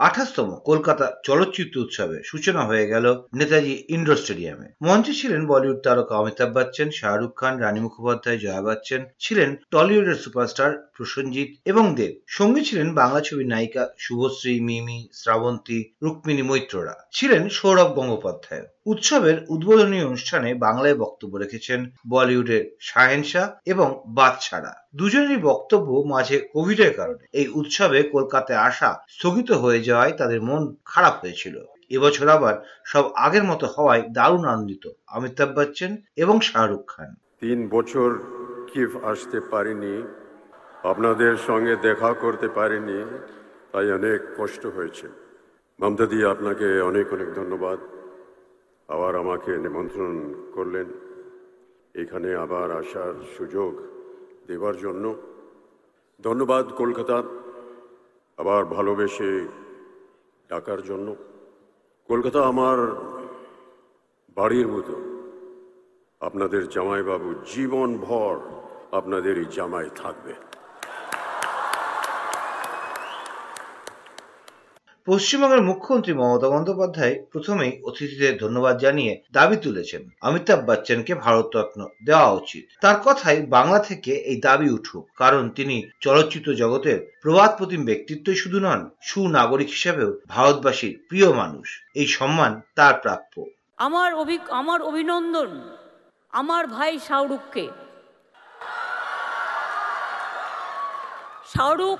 আঠাশতম কলকাতা চলচ্চিত্র উৎসবে সূচনা হয়ে গেল নেতাজি ইন্ডোর স্টেডিয়ামে। মঞ্চে ছিলেন বলিউড তারকা অমিতাভ বচ্চন, শাহরুখ খান, রানী মুখোপাধ্যায়, জয়া বচ্চন, ছিলেন টলিউডের সুপারস্টার প্রসেনজিৎ এবং দেব। সঙ্গে ছিলেন বাংলা ছবির নায়িকা শুভশ্রী, মিমি, শ্রাবন্তী, রুক্মিণী মৈত্ররা। ছিলেন সৌরভ গঙ্গোপাধ্যায়। উৎসবের উদ্বোধনী অনুষ্ঠানে বাংলায় বক্তব্য রেখেছেন বলিউডের শাহেনশাহ এবং বাদশারা। দুজনেরই বক্তব্য মাঝে কোভিডের কারণে। এই উৎসবে কলকাতায় আসা স্থগিত হয়ে যাওয়ায় তাদের মন খারাপ হয়েছিল। এবছর আবার সব আগের মতো হওয়ায় দারুণ আনন্দিত অমিতাভ বচ্চন এবং শাহরুখ খান। তিন বছর কি আসতে পারিনি, আপনাদের সঙ্গে দেখা করতে পারিনি, তাই অনেক কষ্ট হয়েছে। মমতা দি আপনাকে অনেক অনেক ধন্যবাদ। আবার আমাকে নিমন্ত্রণ করলেন। এখানে আবার আসার সুযোগ দেবার জন্য। ধন্যবাদ কলকাতা। আবার ভালোবেসে ডাকার জন্য। কলকাতা আমার বাড়ির মতো। আপনাদের জামাইবাবু জীবন ভর আপনাদের এই জামাই থাকবে। পশ্চিমবঙ্গের মুখ্যমন্ত্রী মমতা বন্দ্যোপাধ্যায় প্রথমেই অতিথিদের ধন্যবাদ জানিয়ে দাবি তুলেছেন। অমিতাভ বচ্চনকে ভারতরত্ন দেওয়া উচিত। তার কথায় বাংলা থেকে এই দাবি উঠুক। কারণ তিনি চলচ্চিত্র জগতের প্রবাদ প্রতিম ব্যক্তিত্বই শুধু নন, সুনাগরিক হিসেবেও ভারতবাসীর প্রিয় মানুষ। এই সম্মান তার প্রাপ্য। আমার আমার অভিনন্দন আমার ভাই শাহরুখকে। শাহরুখ,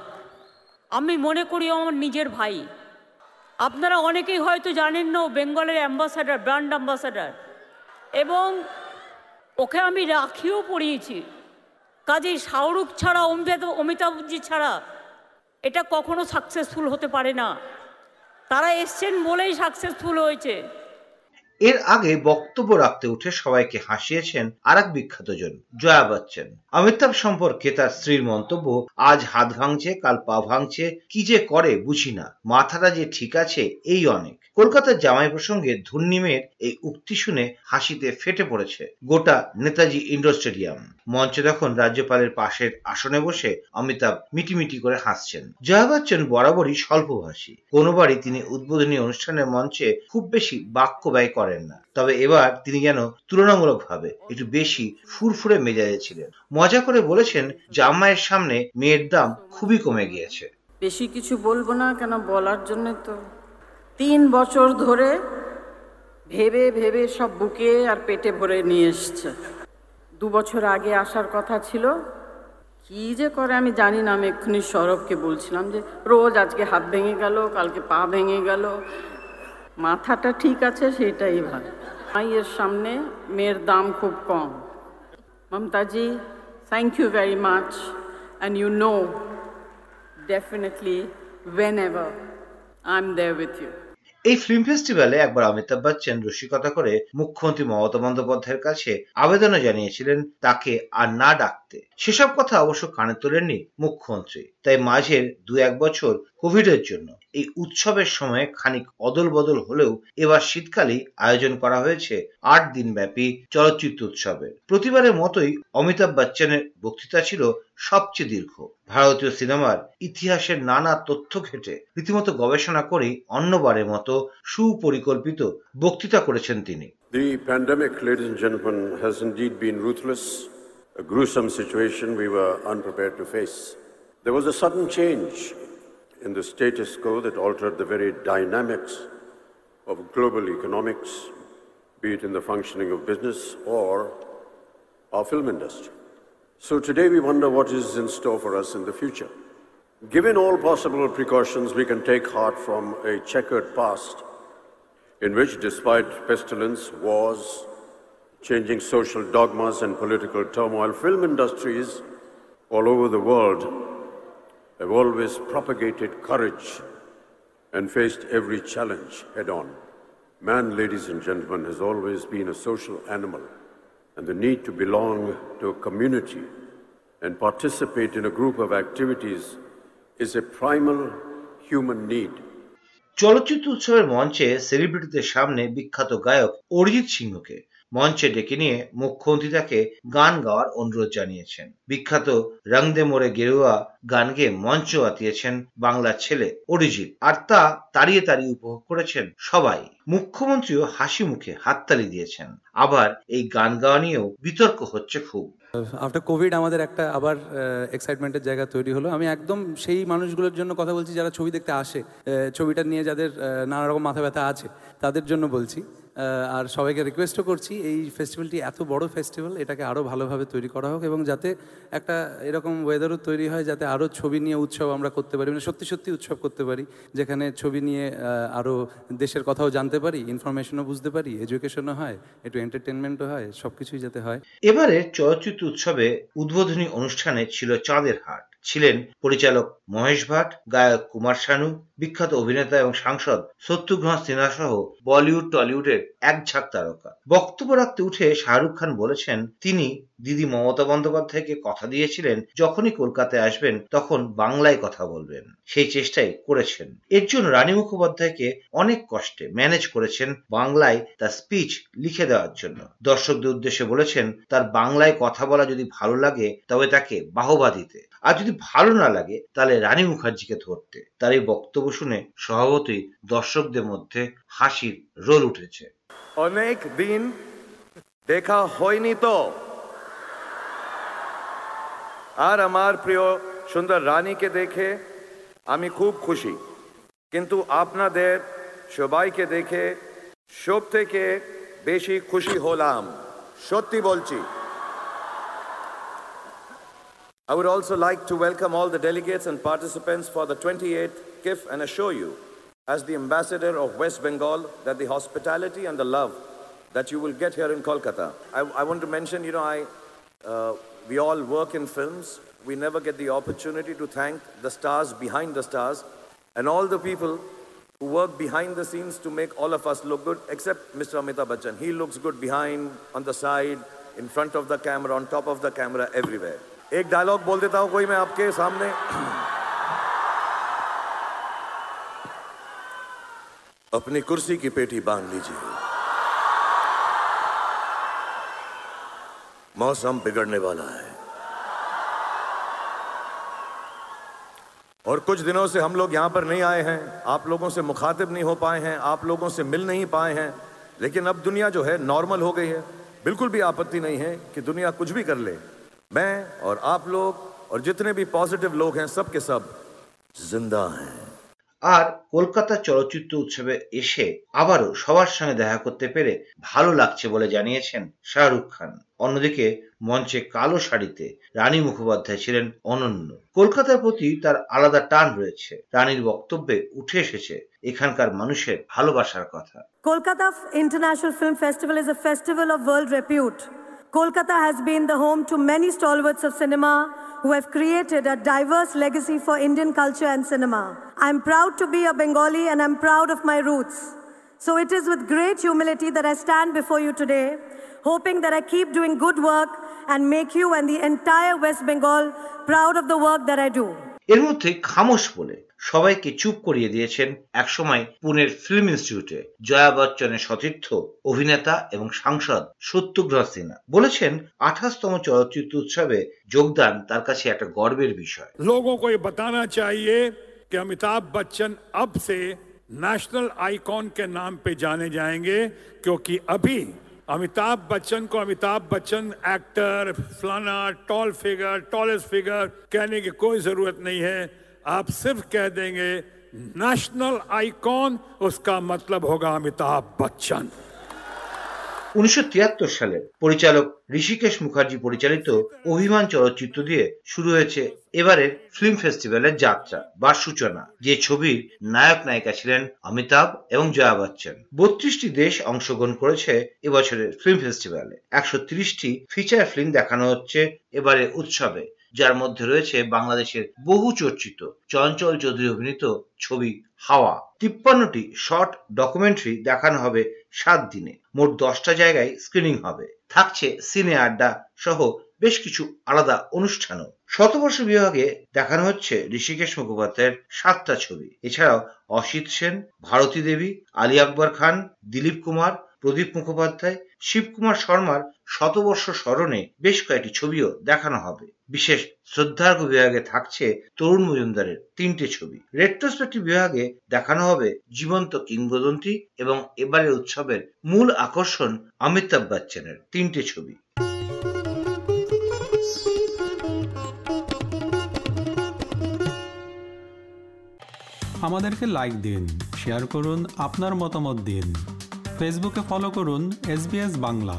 আমি মনে করি আমার নিজের ভাই। আপনারা অনেকেই হয়তো জানেন না, ও বেঙ্গলের অ্যাম্বাসাডার, ব্র্যান্ড অ্যাম্বাসাডার। এবং ওকে আমি রাখিও পড়িয়েছি। কাজেই শাহরুখ ছাড়া, অমিতাভ, অমিতাভজি ছাড়া এটা কখনো সাকসেসফুল হতে পারে না। তারা এসছেন বলেই সাকসেসফুল হয়েছে। এর আগে বক্তব্য রাখতে উঠে সবাইকে হাসিয়েছেন আর এক বিখ্যাত জন, জয়া বচ্চন। অমিতাভ সম্পর্কে তার স্ত্রীর মন্তব্য, আজ হাত ভাঙছে, কাল পা ভাঙছে, কি যে করে বুঝি না, মাথাটা যে ঠিক আছে, এই অনেক। কলকাতার জামাই প্রসঙ্গে ধুর্নিমের এই উক্তি শুনে হাসিতে ফেটে পড়েছে গোটা নেতাজি ইন্ডোর স্টেডিয়াম। মঞ্চে তখন রাজ্যপালের পাশের আসনে বসে অমিতাভ মিটিমিটি করে হাসছেন। জয়া বচ্চন বরাবরই স্বল্পভাষী। কোনোবারই তিনি উদ্বোধনী অনুষ্ঠানের মঞ্চে খুব বেশি বাক্য ব্যয় করেন না। তবে এবার তিনি যেন তুলনামূলকভাবে একটু বেশি ফুরফুরে মেজাজে ছিলেন। মজা করে বলেছেন জামাইয়ের সামনে মেয়ের দাম খুবই কমে গিয়েছে। বেশি কিছু বলব না কেন? বলার জন্য তো তিন বছর ধরে ভেবে ভেবে সব বুকে আর পেটে ভরে নিয়ে এসছে। দু বছর আগে আসার কথা ছিল। কি যে করে আমি জানি না। আমি এক্ষুনি সৌরভকে বলছিলাম যে, রোজ আজকে হাত ভেঙে গেল, কালকে পা ভেঙে গেল। মাথাটা ঠিক আছে সেটাই ভালো মাইয়ের সামনে মেয়ের দাম খুব কম মমতাজি thank you very much and you know definitely, whenever I'm there with you. এই ফিল্ম ফেস্টিভ্যালে একবার অমিতাভ বচ্চন রসিকতা করে মুখ্যমন্ত্রী মমতা বন্দ্যোপাধ্যায়ের কাছে আবেদনও জানিয়েছিলেন তাকে আর না ডাকতে। সেসব কথা অবশ্য কানে তোলেননি মুখ্যমন্ত্রী। তাই মাঝের দু এক বছর কোভিডের জন্য এই উৎসবের সময় খানিক অদল বদল হলেও এবার শীতকালেই আয়োজন করা হয়েছে আট দিন ব্যাপী চলচ্চিত্র উৎসবের। প্রতিবারের মতোই অমিতাভ বচ্চনের বক্তৃতা ছিল সবচেয়ে দীর্ঘ ভারতীয় সিনেমার ইতিহাসের নানা তথ্য ঘেটে রীতিমতো গবেষণা করেই অন্যবারের মতো সুপরিকল্পিত বক্তৃতা করেছেন তিনি The pandemic, ladies and gentlemen, has indeed been ruthless, a gruesome situation we were unprepared to face. There was a sudden change in the status quo that altered the very dynamics of global economics, be it in the functioning of business or our film industry. So today we wonder what is in store for us in the future. Given all possible precautions, we can take heart from a checkered past in which, despite pestilence, wars, changing social dogmas, and political turmoil, film industries all over the world have always propagated courage and faced every challenge head on. Man, ladies and gentlemen, has always been a social animal, and the need to belong to a community and participate in a group of activities is a primal human need. চলচ্চিত্র উৎসবের মঞ্চে সেলিব্রিটিদের সামনে বিখ্যাত গায়ক অরিজিৎ সিংহকে মঞ্চে ডেকে নিয়ে মুখ্যমন্ত্রী তাকে গান গাওয়ার অনুরোধ জানিয়েছেন। বিখ্যাত রং দে মোরে গেরুয়া গান গেয়ে মঞ্চ আতিয়েছেন বাংলার ছেলে অরিজিৎ। আর তা তাড়িয়ে তাড়িয়ে উপভোগ করেছেন সবাই। মুখ্যমন্ত্রীও হাসি মুখে হাততালি দিয়েছেন। আবার এই গান গাওয়া নিয়েও বিতর্ক হচ্ছে খুব। আফটার কোভিড আমাদের একটা আবার এক্সাইটমেন্টের জায়গা তৈরি হলো। আমি একদম সেই মানুষগুলোর জন্য কথা বলছি যারা ছবি দেখতে আসে ছবিটা নিয়ে যাদের নানা রকম মাথা ব্যথা আছে, তাদের জন্য বলছি। আর সবাইকে রিকোয়েস্টও করছি, এই ফেস্টিভ্যালটি এত বড় ফেস্টিভ্যাল এটাকে আরও ভালোভাবে তৈরি করা হোক এবং যাতে একটা এরকম ওয়েদারও তৈরি হয়, যাতে আরও ছবি নিয়ে উৎসব আমরা করতে পারি মানে সত্যি সত্যি উৎসব করতে পারি, যেখানে ছবি নিয়ে আরও দেশের কথাও জানতে পারি ইনফরমেশনও বুঝতে পারি এডুকেশনও হয়, একটু এন্টারটেনমেন্টও হয় সব কিছুই যাতে হয়। এবারে চলচ্চিত্র উৎসবে উদ্বোধনী অনুষ্ঠানে ছিল চাঁদের হাট, ছিলেন পরিচালক মহেশ ভাট, গায়ক কুমার শানু বিখ্যাত অভিনেতা এবং সাংসদ শত্রুঘ্ন সিনহা সহ বলিউড, টলিউডের এক ঝাঁক তারকা। বক্তব্য রাখতে উঠে শাহরুখ খান বলেছেন, তিনি দিদি মমতা বন্দ্যোপাধ্যায়কে কথা দিয়েছিলেন, যখনই কলকাতায় আসবেন তখন বাংলায় কথা বলবেন। সেই চেষ্টাই করেছেন। এর জন্য রানী মুখোপাধ্যায়কে অনেক কষ্টে ম্যানেজ করেছেন বাংলায় তার স্পিচ লিখে দেওয়ার জন্য। দর্শকদের উদ্দেশ্যে বলেছেন, তার বাংলায় কথা বলা যদি ভালো লাগে, তবে তাকে বাহবা দিতে। আর যদি ভালো না লাগে, তাহলে রানী মুখার্জিকে ধরতে। তার এই বক্তব্য শুনে স্বভাবতই দর্শকদের মধ্যে হাসির রোল উঠেছে। অনেক দিন দেখা হয়নি তো। আর আমার প্রিয় সুন্দর রানীকে দেখে আমি খুব খুশি। কিন্তু আপনাদের সবাইকে দেখে সব থেকে বেশি খুশি হলাম। সত্যি বলছি। I would also like to welcome all the delegates and participants for the 28th KIF and assure you, as the ambassador of West Bengal, that the hospitality and the love that you will get here in Kolkata. I, I want to mention, you know, I, uh, we all work in films. We never get the opportunity to thank the stars behind the stars and all the people who work behind the scenes to make all of us look good, except Mr. Amitabh Bachchan. He looks good behind, on the side, in front of the camera, on top of the camera, everywhere. एक dialogue बोल देता हूं कोई मैं आपके सामने अपनी कुर्सी की पेटी बाँध लीजिए। मौसम बिगड़ने वाला है। और कुछ दिनों से हम लोग यहाँ पर नहीं आए हैं। आप लोगों से मुखातिब नहीं हो पाए हैं। आप लोगों से मिल नहीं पाए हैं। लेकिन अब दुनिया जो है नॉर्मल हो गई है। बिल्कुल भी आपत्ति नहीं है कि दुनिया कुछ भी कर ले। मैं और आप लोग और जितने भी पॉजिटिव लोग हैं सब के सब ज़िंदा हैं। আর কলকাতা চলচ্চিত্র উৎসবে এসে আবারও সবার সঙ্গে দেখা করতে পেরে ভালো লাগছে বলে জানিয়েছেন শাহরুখ খান। অন্যদিকে মঞ্চে কালো শাড়িতে রানী মুখোপাধ্যায় ছিলেন অনন্য। কলকাতার প্রতি তার আলাদা টান রয়েছে। রানীর বক্তব্যে উঠে এসেছে এখানকার মানুষের ভালোবাসার কথা। Kolkata international film Festival is a festival of world repute. Kolkata has been the home to many stalwarts of cinema who have created a diverse legacy for Indian culture and cinema. I'm proud to be a Bengali and I'm proud of my roots. So it is with great humility that I stand before you today, hoping that I keep doing good work and make you and the entire West Bengal proud of the work that I do. এর মধ্যে খামোশ বলে সবাইকে চুপ করিয়ে দিয়েছেন একসময় পুনের film ইনস্টিটিউটে জয়া বচ্চনের সতীর্থ অভিনেতা এবং সাংসদ সত্যগ্র সিনহা বলেছেন আঠাশতম চলচ্চিত্র উৎসবে যোগদান তার কাছে একটা গর্বের বিষয় लोगों को ये बताना चाहिए कि अमिताभ बच्चन अब से नेशनल आइकॉन के नाम पे जाने जाएंगे क्योंकि अभी अमिताभ बच्चन को अमिताभ बच्चन एक्टर फलाना टॉल फिगर टॉलेस्ट फिगर कहने की कोई ज़रूरत नहीं है। आप सिर्फ़ कह देंगे नेशनल आइकॉन उसका मतलब होगा अमिताभ बच्चन। উনিশশো তিয়াত্তর সালে পরিচালক ঋষিকেশ মুখার্জি পরিচালিত অভিমান চলচ্চিত্র দিয়ে শুরু হয়েছে এবারের ফিল্ম ফেস্টিভ্যালের যাত্রা বা সূচনা, যে ছবির নায়ক নায়িকা ছিলেন অমিতাভ এবং জয়া বচ্চন। বত্রিশটি দেশ অংশগ্রহণ করেছে এবছরের ফিল্ম ফেস্টিভ্যালে একশো তিরিশটি ফিচার ফিল্ম দেখানো হচ্ছে এবারে উৎসবে। যার মধ্যে রয়েছে বাংলাদেশের বহু চর্চিত চঞ্চল চৌধুরী অভিনীত ছবি হাওয়া। তিপ্পান্নটি শর্ট ডকুমেন্টারি দেখানো হবে সাত দিনে। মোট দশটা জায়গায় স্ক্রিনিং হবে। থাকছে সিনে আড্ডা সহ বেশ কিছু আলাদা অনুষ্ঠানও। শতবর্ষ বিভাগে দেখানো হচ্ছে ঋষিকেশ মুখোপাধ্যায়ের সাতটা ছবি। এছাড়াও অসিত সেন, ভারতী দেবী, আলী আকবর খান, দিলীপ কুমার প্রদীপ মুখোপাধ্যায়, শিবকুমার শর্মার শতবর্ষ স্মরণে বেশ কয়েকটি ছবিও দেখানো হবে। বিশেষ শ্রদ্ধার্ঘ বিভাগে থাকছে তরুণ মজুমদারের তিনটে ছবি। রেট্রোস্পেক্টিভ বিভাগে দেখানো হবে জীবন্ত কিংবদন্তি এবং এবারের উৎসবের মূল আকর্ষণ অমিতাভ বচ্চনের তিনটে ছবি। আমাদেরকে লাইক দিন শেয়ার করুন, আপনার মতামত দিন। ফেসবুকে ফলো করুন এসবিএস বাংলা।